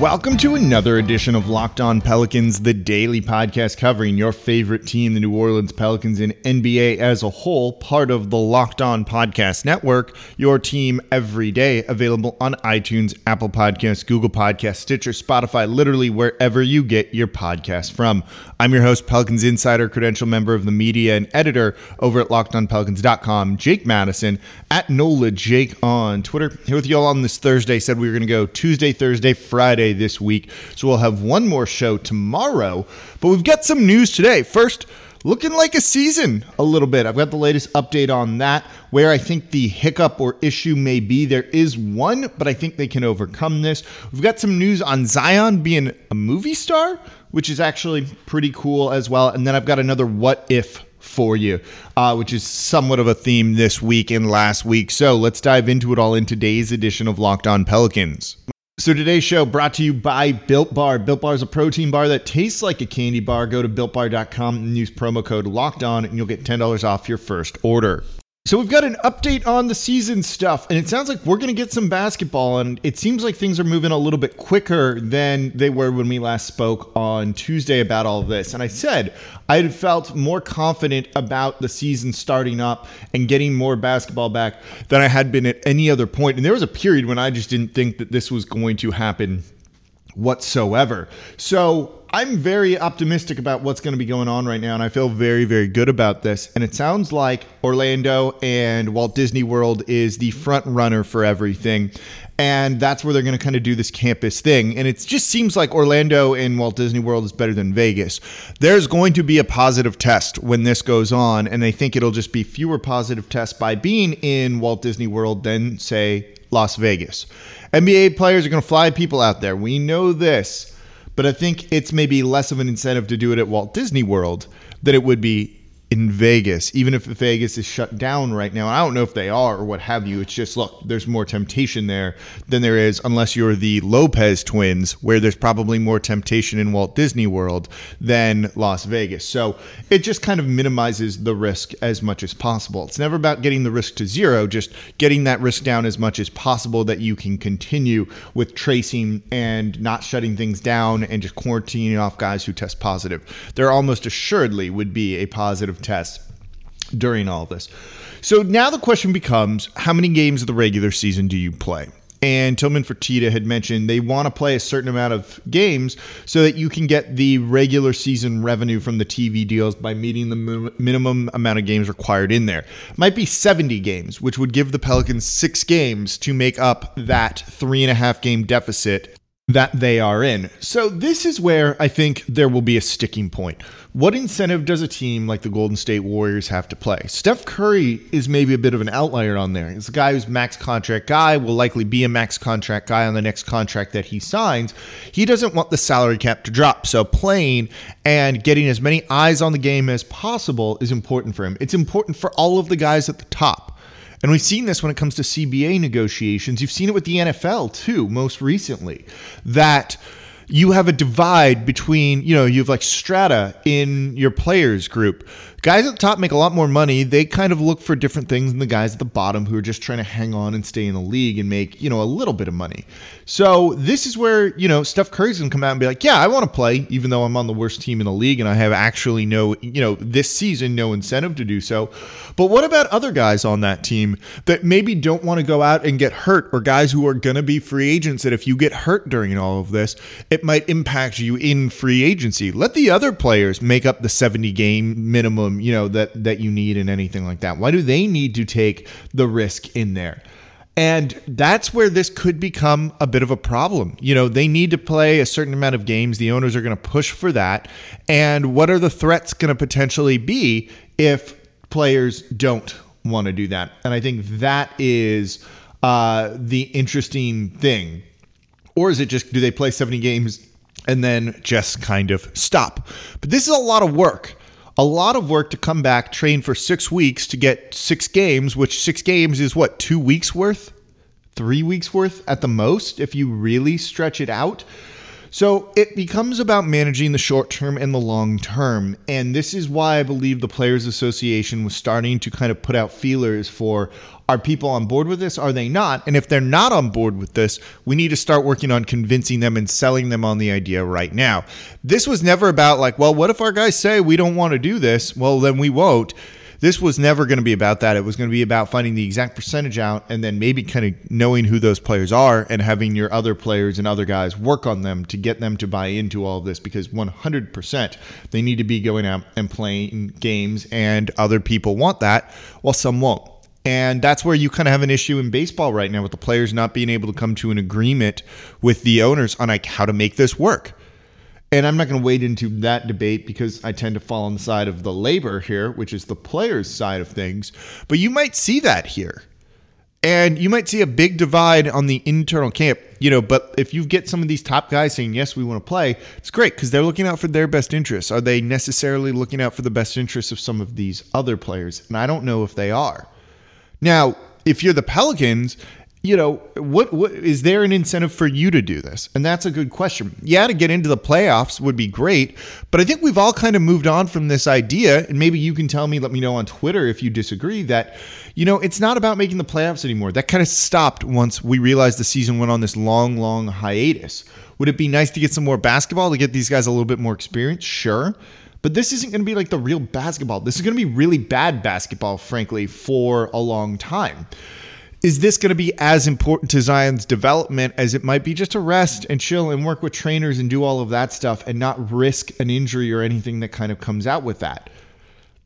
Welcome to another edition of Locked On Pelicans, the daily podcast covering your favorite team, the New Orleans Pelicans, and NBA as a whole, part of the Locked On Podcast Network, your team every day, available on iTunes, Apple Podcasts, Google Podcasts, Stitcher, Spotify, literally wherever you get your podcast from. I'm your host, Pelicans Insider, credential member of the media and editor over at LockedOnPelicans.com, Jake Madison, at NOLA Jake on Twitter. Here with you all on this Thursday. Said we were going to go Tuesday, Thursday, Friday this week. So we'll have one more show tomorrow. But we've got some news today. First, looking like a season a little bit. I've got the latest update on that, where I think the hiccup or issue may be. There is one, but I think they can overcome this. We've got some news on Zion being a movie star, which is actually pretty cool as well. And then I've got another what if for you, uh, which is somewhat of a theme this week and last week. So let's dive into it all in today's edition of Locked On Pelicans. So today's show brought to you by Built Bar. Built Bar is a protein bar that tastes like a candy bar. Go to builtbar.com and use promo code Locked On, and you'll get ten dollars off your first order. So we've got an update on the season stuff, and it sounds like we're going to get some basketball, and it seems like things are moving a little bit quicker than they were when we last spoke on Tuesday about all this. And I said I had felt more confident about the season starting up and getting more basketball back than I had been at any other point. And there was a period when I just didn't think that this was going to happen whatsoever. So I'm very optimistic about what's going to be going on right now, and I feel very, very good about this. And it sounds like Orlando and Walt Disney World is the front runner for everything. And that's where they're going to kind of do this campus thing. And it just seems like Orlando and Walt Disney World is better than Vegas. There's going to be a positive test when this goes on. And they think it'll just be fewer positive tests by being in Walt Disney World than, say, Las Vegas. NBA players are going to fly people out there. We know this. But I think it's maybe less of an incentive to do it at Walt Disney World than it would be in Vegas, even if Vegas is shut down right now. I don't know if they are or what have you. It's just, look, there's more temptation there than there is unless you're the Lopez twins, where there's probably more temptation in Walt Disney World than Las Vegas. So it just kind of minimizes the risk as much as possible. It's never about getting the risk to zero, just getting that risk down as much as possible that you can continue with tracing and not shutting things down and just quarantining off guys who test positive. There almost assuredly would be a positive test during all this. So now the question becomes how many games of the regular season do you play? And Tillman Fertitta had mentioned they want to play a certain amount of games so that you can get the regular season revenue from the TV deals by meeting the minimum amount of games required in there. It might be 70 games, which would give the Pelicans six games to make up that three and a half game deficit that they are in. So this is where I think there will be a sticking point. What incentive does a team like the Golden State Warriors have to play? Steph Curry is maybe a bit of an outlier on there. He's a guy who's max contract guy, will likely be a max contract guy on the next contract that he signs. He doesn't want the salary cap to drop. So playing and getting as many eyes on the game as possible is important for him. It's important for all of the guys at the top. And we've seen this when it comes to CBA negotiations. You've seen it with the NFL too, most recently, that you have a divide between, you know, you have like strata in your players group guys at the top make a lot more money. They kind of look for different things than the guys at the bottom who are just trying to hang on and stay in the league and make, you know, a little bit of money. So this is where, you know, Steph Curry's going to come out and be like, yeah, I want to play, even though I'm on the worst team in the league and I have actually no, you know, this season, no incentive to do so. But what about other guys on that team that maybe don't want to go out and get hurt or guys who are going to be free agents that if you get hurt during all of this, it might impact you in free agency? Let the other players make up the 70 game minimum you know that that you need and anything like that? Why do they need to take the risk in there? And that's where this could become a bit of a problem. You know, they need to play a certain amount of games. The owners are going to push for that. And what are the threats going to potentially be if players don't want to do that? And I think that is uh, the interesting thing. Or is it just do they play 70 games and then just kind of stop? But this is a lot of work a lot of work to come back, train for six weeks to get six games, which six games is what, two weeks worth? Three weeks worth at the most, if you really stretch it out. So it becomes about managing the short term and the long term. And this is why I believe the Players Association was starting to kind of put out feelers for are people on board with this? Are they not? And if they're not on board with this, we need to start working on convincing them and selling them on the idea right now. This was never about like, well, what if our guys say we don't want to do this? Well, then we won't this was never going to be about that. It was going to be about finding the exact percentage out and then maybe kind of knowing who those players are and having your other players and other guys work on them to get them to buy into all of this because 100% they need to be going out and playing games and other people want that while some won't. And that's where you kind of have an issue in baseball right now with the players not being able to come to an agreement with the owners on like how to make this work. And I'm not going to wade into that debate because I tend to fall on the side of the labor here, which is the players' side of things. But you might see that here. And you might see a big divide on the internal camp, you know. But if you get some of these top guys saying, yes, we want to play, it's great because they're looking out for their best interests. Are they necessarily looking out for the best interests of some of these other players? And I don't know if they are. Now, if you're the Pelicans you know what what is there an incentive for you to do this? And that's a good question. Yeah to get into the playoffs would be great but i think we've all kind of moved on from this idea and maybe you can tell me let me know on twitter if you disagree that you know it's not about making the playoffs anymore. That kind of stopped once we realized the season went on this long long hiatus. Would it be nice to get some more basketball to get these guys a little bit more experience? Sure but this isn't going to be like the real basketball. This is going to be really bad basketball frankly for a long time is this going to be as important to Zion's development as it might be just to rest and chill and work with trainers and do all of that stuff and not risk an injury or anything that kind of comes out with that?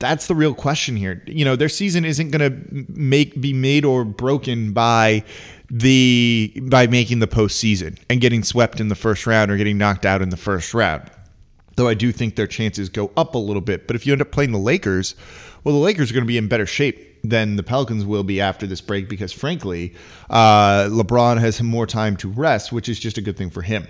That's the real question here. You know, their season isn't going to make be made or broken by the by making the postseason and getting swept in the first round or getting knocked out in the first round. Though I do think their chances go up a little bit. But if you end up playing the Lakers, well, the Lakers are going to be in better shape than the Pelicans will be after this break because, frankly, uh, LeBron has more time to rest, which is just a good thing for him.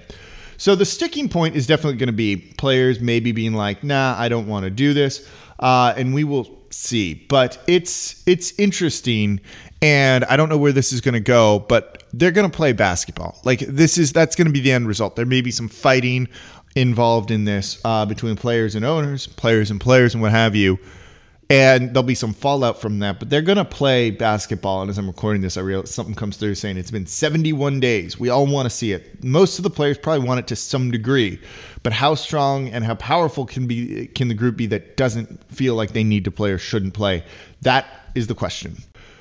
So the sticking point is definitely going to be players maybe being like, "Nah, I don't want to do this," uh, and we will see. But it's it's interesting, and I don't know where this is going to go, but they're going to play basketball. Like this is that's going to be the end result. There may be some fighting involved in this uh, between players and owners, players and players, and what have you and there'll be some fallout from that. But they're going to play basketball. And as I'm recording this, I realize something comes through saying it's been 71 days. We all want to see it. Most of the players probably want it to some degree, but how strong and how powerful can be can the group be that doesn't feel like they need to play or shouldn't play? That is the question.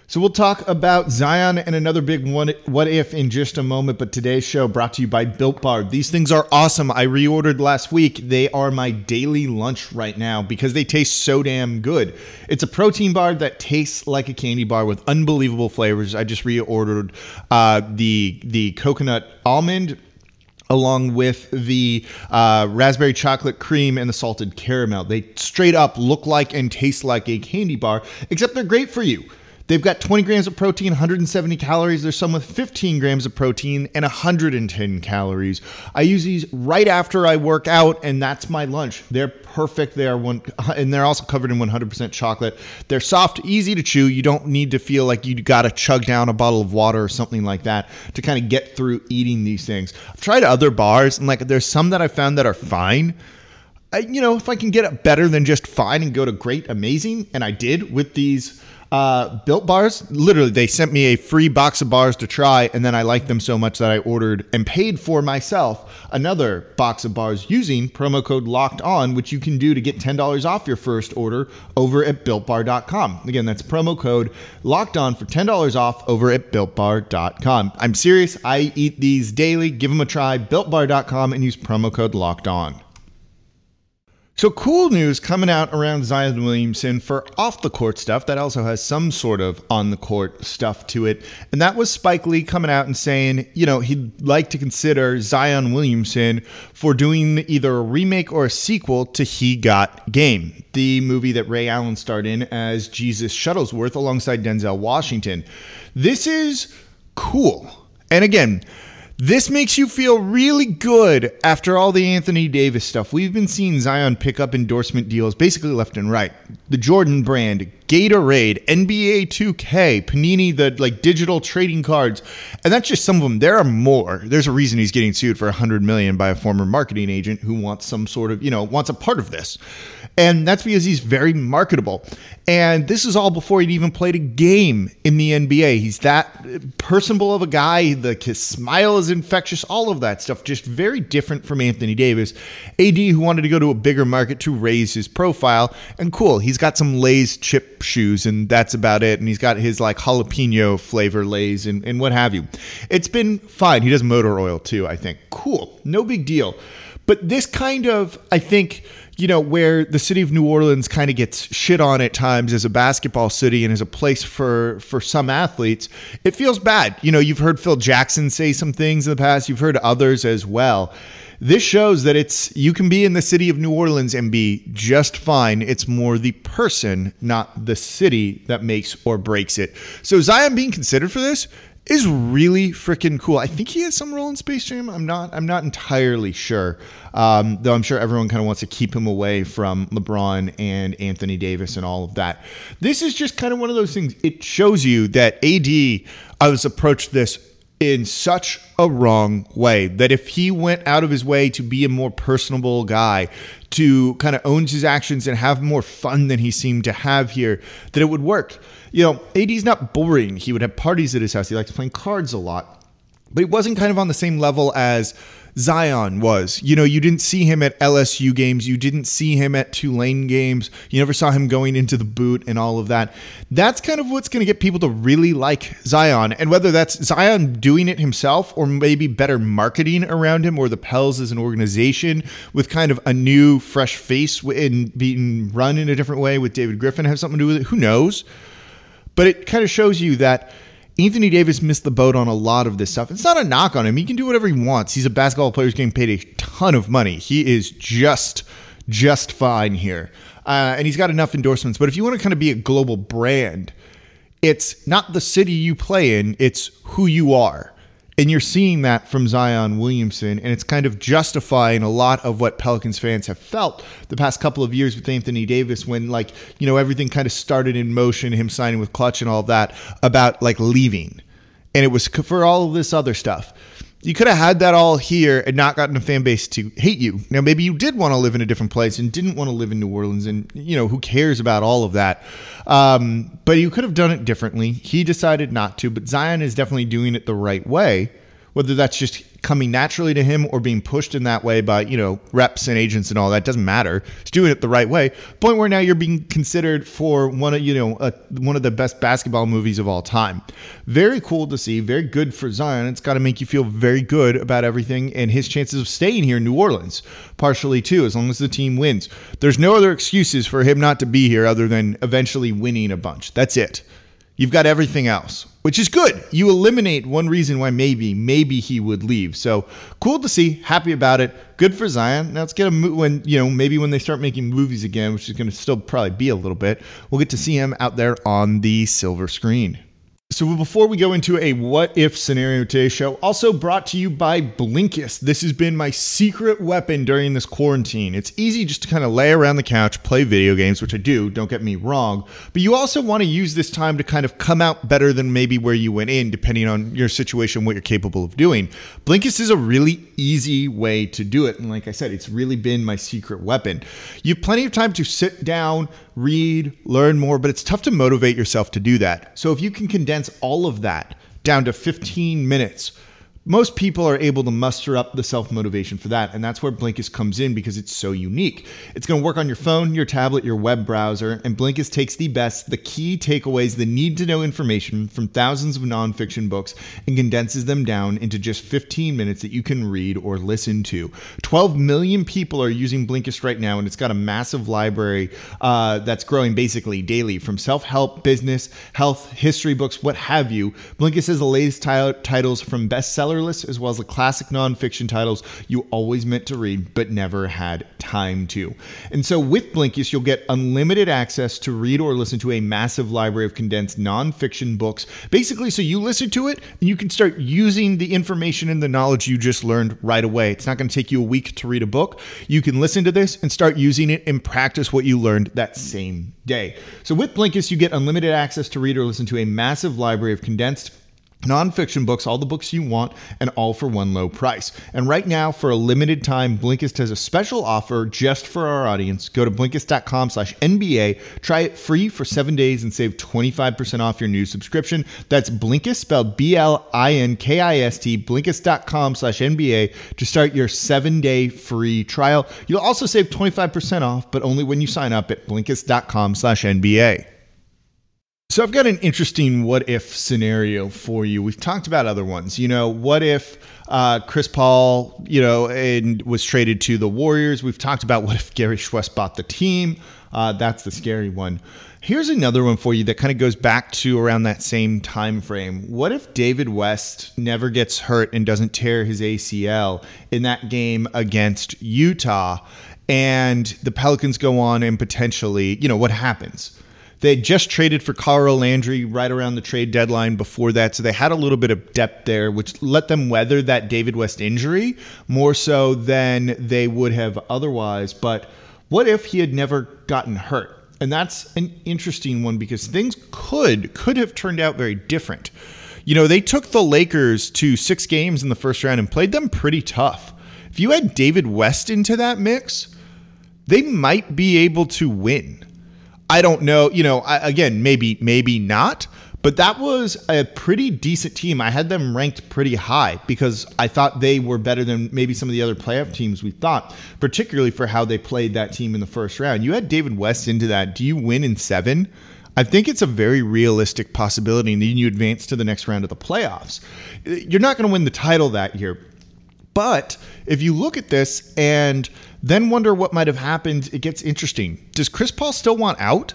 So we'll talk about Zion and another big one what if in just a moment, but today's show brought to you by Built Bar. These things are awesome. I reordered last week. They are my daily lunch right now because they taste so damn good. It's a protein bar that tastes like a candy bar with unbelievable flavors. I just reordered uh, the the coconut almond along with the uh, raspberry chocolate cream and the salted caramel. They straight up look like and taste like a candy bar, except they're great for you. They've got 20 grams of protein, 170 calories. There's some with 15 grams of protein and 110 calories. I use these right after I work out, and that's my lunch. They're perfect. They are one, and they're also covered in 100% chocolate. They're soft, easy to chew. You don't need to feel like you got to chug down a bottle of water or something like that to kind of get through eating these things. I've tried other bars, and like there's some that I found that are fine. I, you know, if I can get it better than just fine and go to great, amazing, and I did with these uh, Built bars, literally, they sent me a free box of bars to try, and then I liked them so much that I ordered and paid for myself another box of bars using promo code Locked On, which you can do to get ten dollars off your first order over at BuiltBar.com. Again, that's promo code Locked On for ten dollars off over at BuiltBar.com. I'm serious. I eat these daily. Give them a try. BuiltBar.com and use promo code Locked On. So cool news coming out around Zion Williamson for off the court stuff that also has some sort of on the court stuff to it. And that was Spike Lee coming out and saying, you know, he'd like to consider Zion Williamson for doing either a remake or a sequel to He Got Game, the movie that Ray Allen starred in as Jesus Shuttlesworth alongside Denzel Washington. This is cool. And again, this makes you feel really good after all the Anthony Davis stuff. We've been seeing Zion pick up endorsement deals basically left and right. the Jordan brand, Gatorade, NBA 2K, Panini, the like digital trading cards, and that's just some of them. There are more. There's a reason he's getting sued for a hundred million by a former marketing agent who wants some sort of you know wants a part of this, and that's because he's very marketable. And this is all before he'd even played a game in the NBA. He's that personable of a guy. The his smile is infectious. All of that stuff, just very different from Anthony Davis, AD who wanted to go to a bigger market to raise his profile. And cool, he's got some Lay's chip shoes, and that's about it. And he's got his like jalapeno flavor Lay's and, and what have you. It's been fine. He does motor oil too, I think. Cool, no big deal. But this kind of, I think, you know, where the city of New Orleans kind of gets shit on at times as a basketball city and as a place for for some athletes, it feels bad. You know, you've heard Phil Jackson say some things in the past, you've heard others as well. This shows that it's you can be in the city of New Orleans and be just fine. It's more the person, not the city that makes or breaks it. So Zion being considered for this is really freaking cool. I think he has some role in Space Jam. I'm not. I'm not entirely sure. Um, though I'm sure everyone kind of wants to keep him away from LeBron and Anthony Davis and all of that. This is just kind of one of those things. It shows you that AD has approached this in such a wrong way that if he went out of his way to be a more personable guy, to kind of owns his actions and have more fun than he seemed to have here, that it would work. You know, AD's not boring. He would have parties at his house. He likes playing cards a lot, but he wasn't kind of on the same level as Zion was. You know, you didn't see him at LSU games. You didn't see him at Tulane games. You never saw him going into the boot and all of that. That's kind of what's going to get people to really like Zion. And whether that's Zion doing it himself or maybe better marketing around him or the Pels as an organization with kind of a new, fresh face and being run in a different way with David Griffin have something to do with it. Who knows? But it kind of shows you that Anthony Davis missed the boat on a lot of this stuff. It's not a knock on him. He can do whatever he wants. He's a basketball player who's getting paid a ton of money. He is just just fine here. Uh, and he's got enough endorsements. But if you want to kind of be a global brand, it's not the city you play in, it's who you are. And you're seeing that from Zion Williamson, and it's kind of justifying a lot of what Pelicans fans have felt the past couple of years with Anthony Davis when, like, you know, everything kind of started in motion, him signing with Clutch and all that, about like leaving. And it was for all of this other stuff. You could have had that all here and not gotten a fan base to hate you. Now, maybe you did want to live in a different place and didn't want to live in New Orleans, and you know who cares about all of that. Um, but you could have done it differently. He decided not to, but Zion is definitely doing it the right way. Whether that's just coming naturally to him or being pushed in that way by you know reps and agents and all that doesn't matter. He's doing it the right way. Point where now you're being considered for one of you know a, one of the best basketball movies of all time. Very cool to see. Very good for Zion. It's got to make you feel very good about everything and his chances of staying here in New Orleans. Partially too, as long as the team wins. There's no other excuses for him not to be here other than eventually winning a bunch. That's it. You've got everything else, which is good. You eliminate one reason why maybe, maybe he would leave. So cool to see. Happy about it. Good for Zion. Now let's get mo- when you know maybe when they start making movies again, which is going to still probably be a little bit. We'll get to see him out there on the silver screen. So before we go into a what if scenario today's show, also brought to you by Blinkist. This has been my secret weapon during this quarantine. It's easy just to kind of lay around the couch, play video games, which I do, don't get me wrong, but you also want to use this time to kind of come out better than maybe where you went in, depending on your situation, what you're capable of doing. Blinkist is a really easy way to do it. And like I said, it's really been my secret weapon. You have plenty of time to sit down, read, learn more, but it's tough to motivate yourself to do that. So if you can condense all of that down to 15 minutes, most people are able to muster up the self motivation for that. And that's where Blinkist comes in because it's so unique. It's going to work on your phone, your tablet, your web browser. And Blinkist takes the best, the key takeaways, the need to know information from thousands of nonfiction books and condenses them down into just 15 minutes that you can read or listen to. 12 million people are using Blinkist right now, and it's got a massive library uh, that's growing basically daily from self help, business, health, history books, what have you. Blinkist has the latest t- titles from bestseller bestseller list, as well as the classic nonfiction titles you always meant to read but never had time to. And so with Blinkist, you'll get unlimited access to read or listen to a massive library of condensed nonfiction books. Basically, so you listen to it and you can start using the information and the knowledge you just learned right away. It's not going to take you a week to read a book. You can listen to this and start using it and practice what you learned that same day. So with Blinkist, you get unlimited access to read or listen to a massive library of condensed nonfiction books, all the books you want, and all for one low price. And right now, for a limited time, Blinkist has a special offer just for our audience. Go to Blinkist.com slash NBA, try it free for seven days, and save 25% off your new subscription. That's Blinkist, spelled B-L-I-N-K-I-S-T, Blinkist.com slash NBA to start your seven-day free trial. You'll also save 25% off, but only when you sign up at Blinkist.com slash NBA. So I've got an interesting what if scenario for you. We've talked about other ones. You know, what if uh, Chris Paul, you know, and was traded to the Warriors? We've talked about what if Gary Chouest bought the team. Uh, that's the scary one. Here's another one for you that kind of goes back to around that same time frame. What if David West never gets hurt and doesn't tear his ACL in that game against Utah, and the Pelicans go on and potentially, you know, what happens? They just traded for Carl Landry right around the trade deadline before that, so they had a little bit of depth there, which let them weather that David West injury more so than they would have otherwise. But what if he had never gotten hurt? And that's an interesting one because things could could have turned out very different. You know, they took the Lakers to six games in the first round and played them pretty tough. If you had David West into that mix, they might be able to win. I don't know. You know, I, again, maybe maybe not. But that was a pretty decent team. I had them ranked pretty high because I thought they were better than maybe some of the other playoff teams we thought, particularly for how they played that team in the first round. You had David West into that. Do you win in seven? I think it's a very realistic possibility, and then you advance to the next round of the playoffs. You're not going to win the title that year, but if you look at this and then wonder what might have happened, it gets interesting. Does Chris Paul still want out?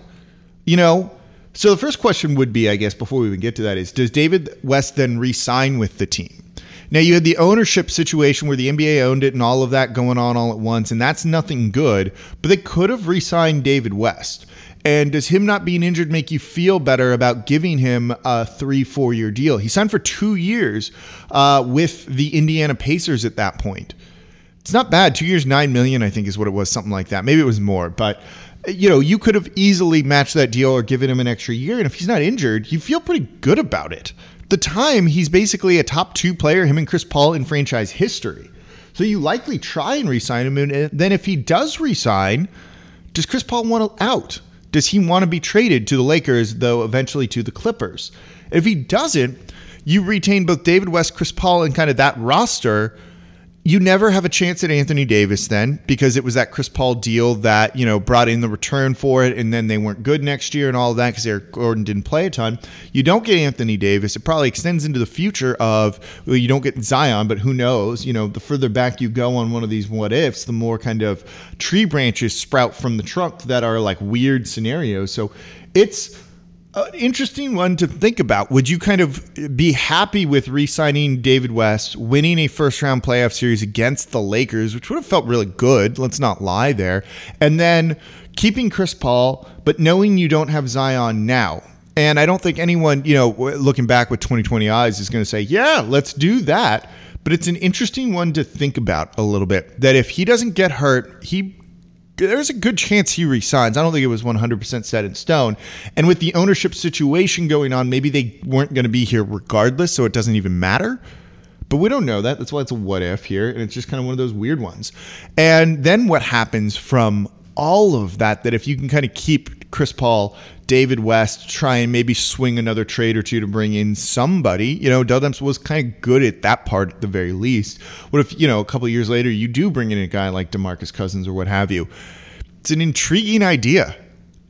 You know, so the first question would be, I guess, before we even get to that, is does David West then re sign with the team? Now, you had the ownership situation where the NBA owned it and all of that going on all at once, and that's nothing good, but they could have re signed David West. And does him not being injured make you feel better about giving him a three, four year deal? He signed for two years uh, with the Indiana Pacers at that point. It's not bad. Two years, nine million, I think, is what it was, something like that. Maybe it was more, but you know, you could have easily matched that deal or given him an extra year. And if he's not injured, you feel pretty good about it. The time he's basically a top two player, him and Chris Paul in franchise history. So you likely try and resign him. And then if he does resign, does Chris Paul want to out? Does he want to be traded to the Lakers, though eventually to the Clippers? If he doesn't, you retain both David West, Chris Paul, and kind of that roster you never have a chance at Anthony Davis then because it was that Chris Paul deal that, you know, brought in the return for it and then they weren't good next year and all that because Eric Gordon didn't play a ton. You don't get Anthony Davis. It probably extends into the future of, well, you don't get Zion, but who knows? You know, the further back you go on one of these what ifs, the more kind of tree branches sprout from the trunk that are like weird scenarios. So it's an interesting one to think about. Would you kind of be happy with re-signing David West, winning a first-round playoff series against the Lakers, which would have felt really good? Let's not lie there, and then keeping Chris Paul, but knowing you don't have Zion now. And I don't think anyone, you know, looking back with 2020 eyes, is going to say, "Yeah, let's do that." But it's an interesting one to think about a little bit. That if he doesn't get hurt, he there's a good chance he resigns. I don't think it was 100% set in stone. And with the ownership situation going on, maybe they weren't going to be here regardless, so it doesn't even matter. But we don't know that. That's why it's a what if here. And it's just kind of one of those weird ones. And then what happens from all of that, that if you can kind of keep Chris Paul, David West, try and maybe swing another trade or two to bring in somebody. You know, Dell Demps was kind of good at that part at the very least. What if, you know, a couple years later you do bring in a guy like DeMarcus Cousins or what have you? It's an intriguing idea.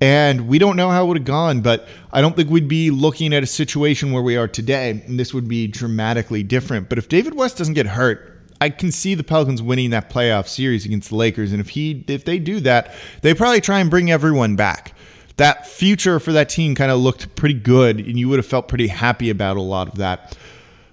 And we don't know how it would have gone, but I don't think we'd be looking at a situation where we are today, and this would be dramatically different. But if David West doesn't get hurt, I can see the Pelicans winning that playoff series against the Lakers, and if he if they do that, they probably try and bring everyone back. That future for that team kind of looked pretty good, and you would have felt pretty happy about a lot of that.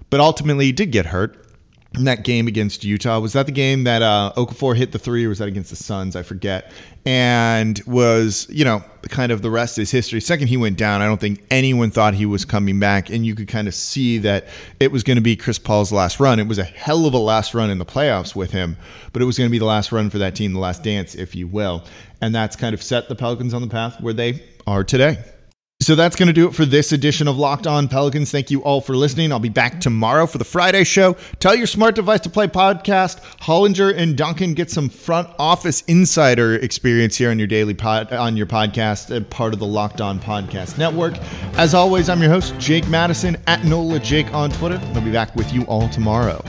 But ultimately, he did get hurt, that game against Utah. Was that the game that uh, Okafor hit the three, or was that against the Suns? I forget. And was you know kind of the rest is history. Second he went down, I don't think anyone thought he was coming back, and you could kind of see that it was going to be Chris Paul's last run. It was a hell of a last run in the playoffs with him, but it was going to be the last run for that team, the last dance, if you will, and that's kind of set the Pelicans on the path where they are today. So that's going to do it for this edition of Locked On Pelicans. Thank you all for listening. I'll be back tomorrow for the Friday show. Tell your smart device to play podcast. Hollinger and Duncan get some front office insider experience here on your daily pod on your podcast, part of the Locked On Podcast Network. As always, I'm your host Jake Madison at Nola Jake on Twitter. I'll be back with you all tomorrow.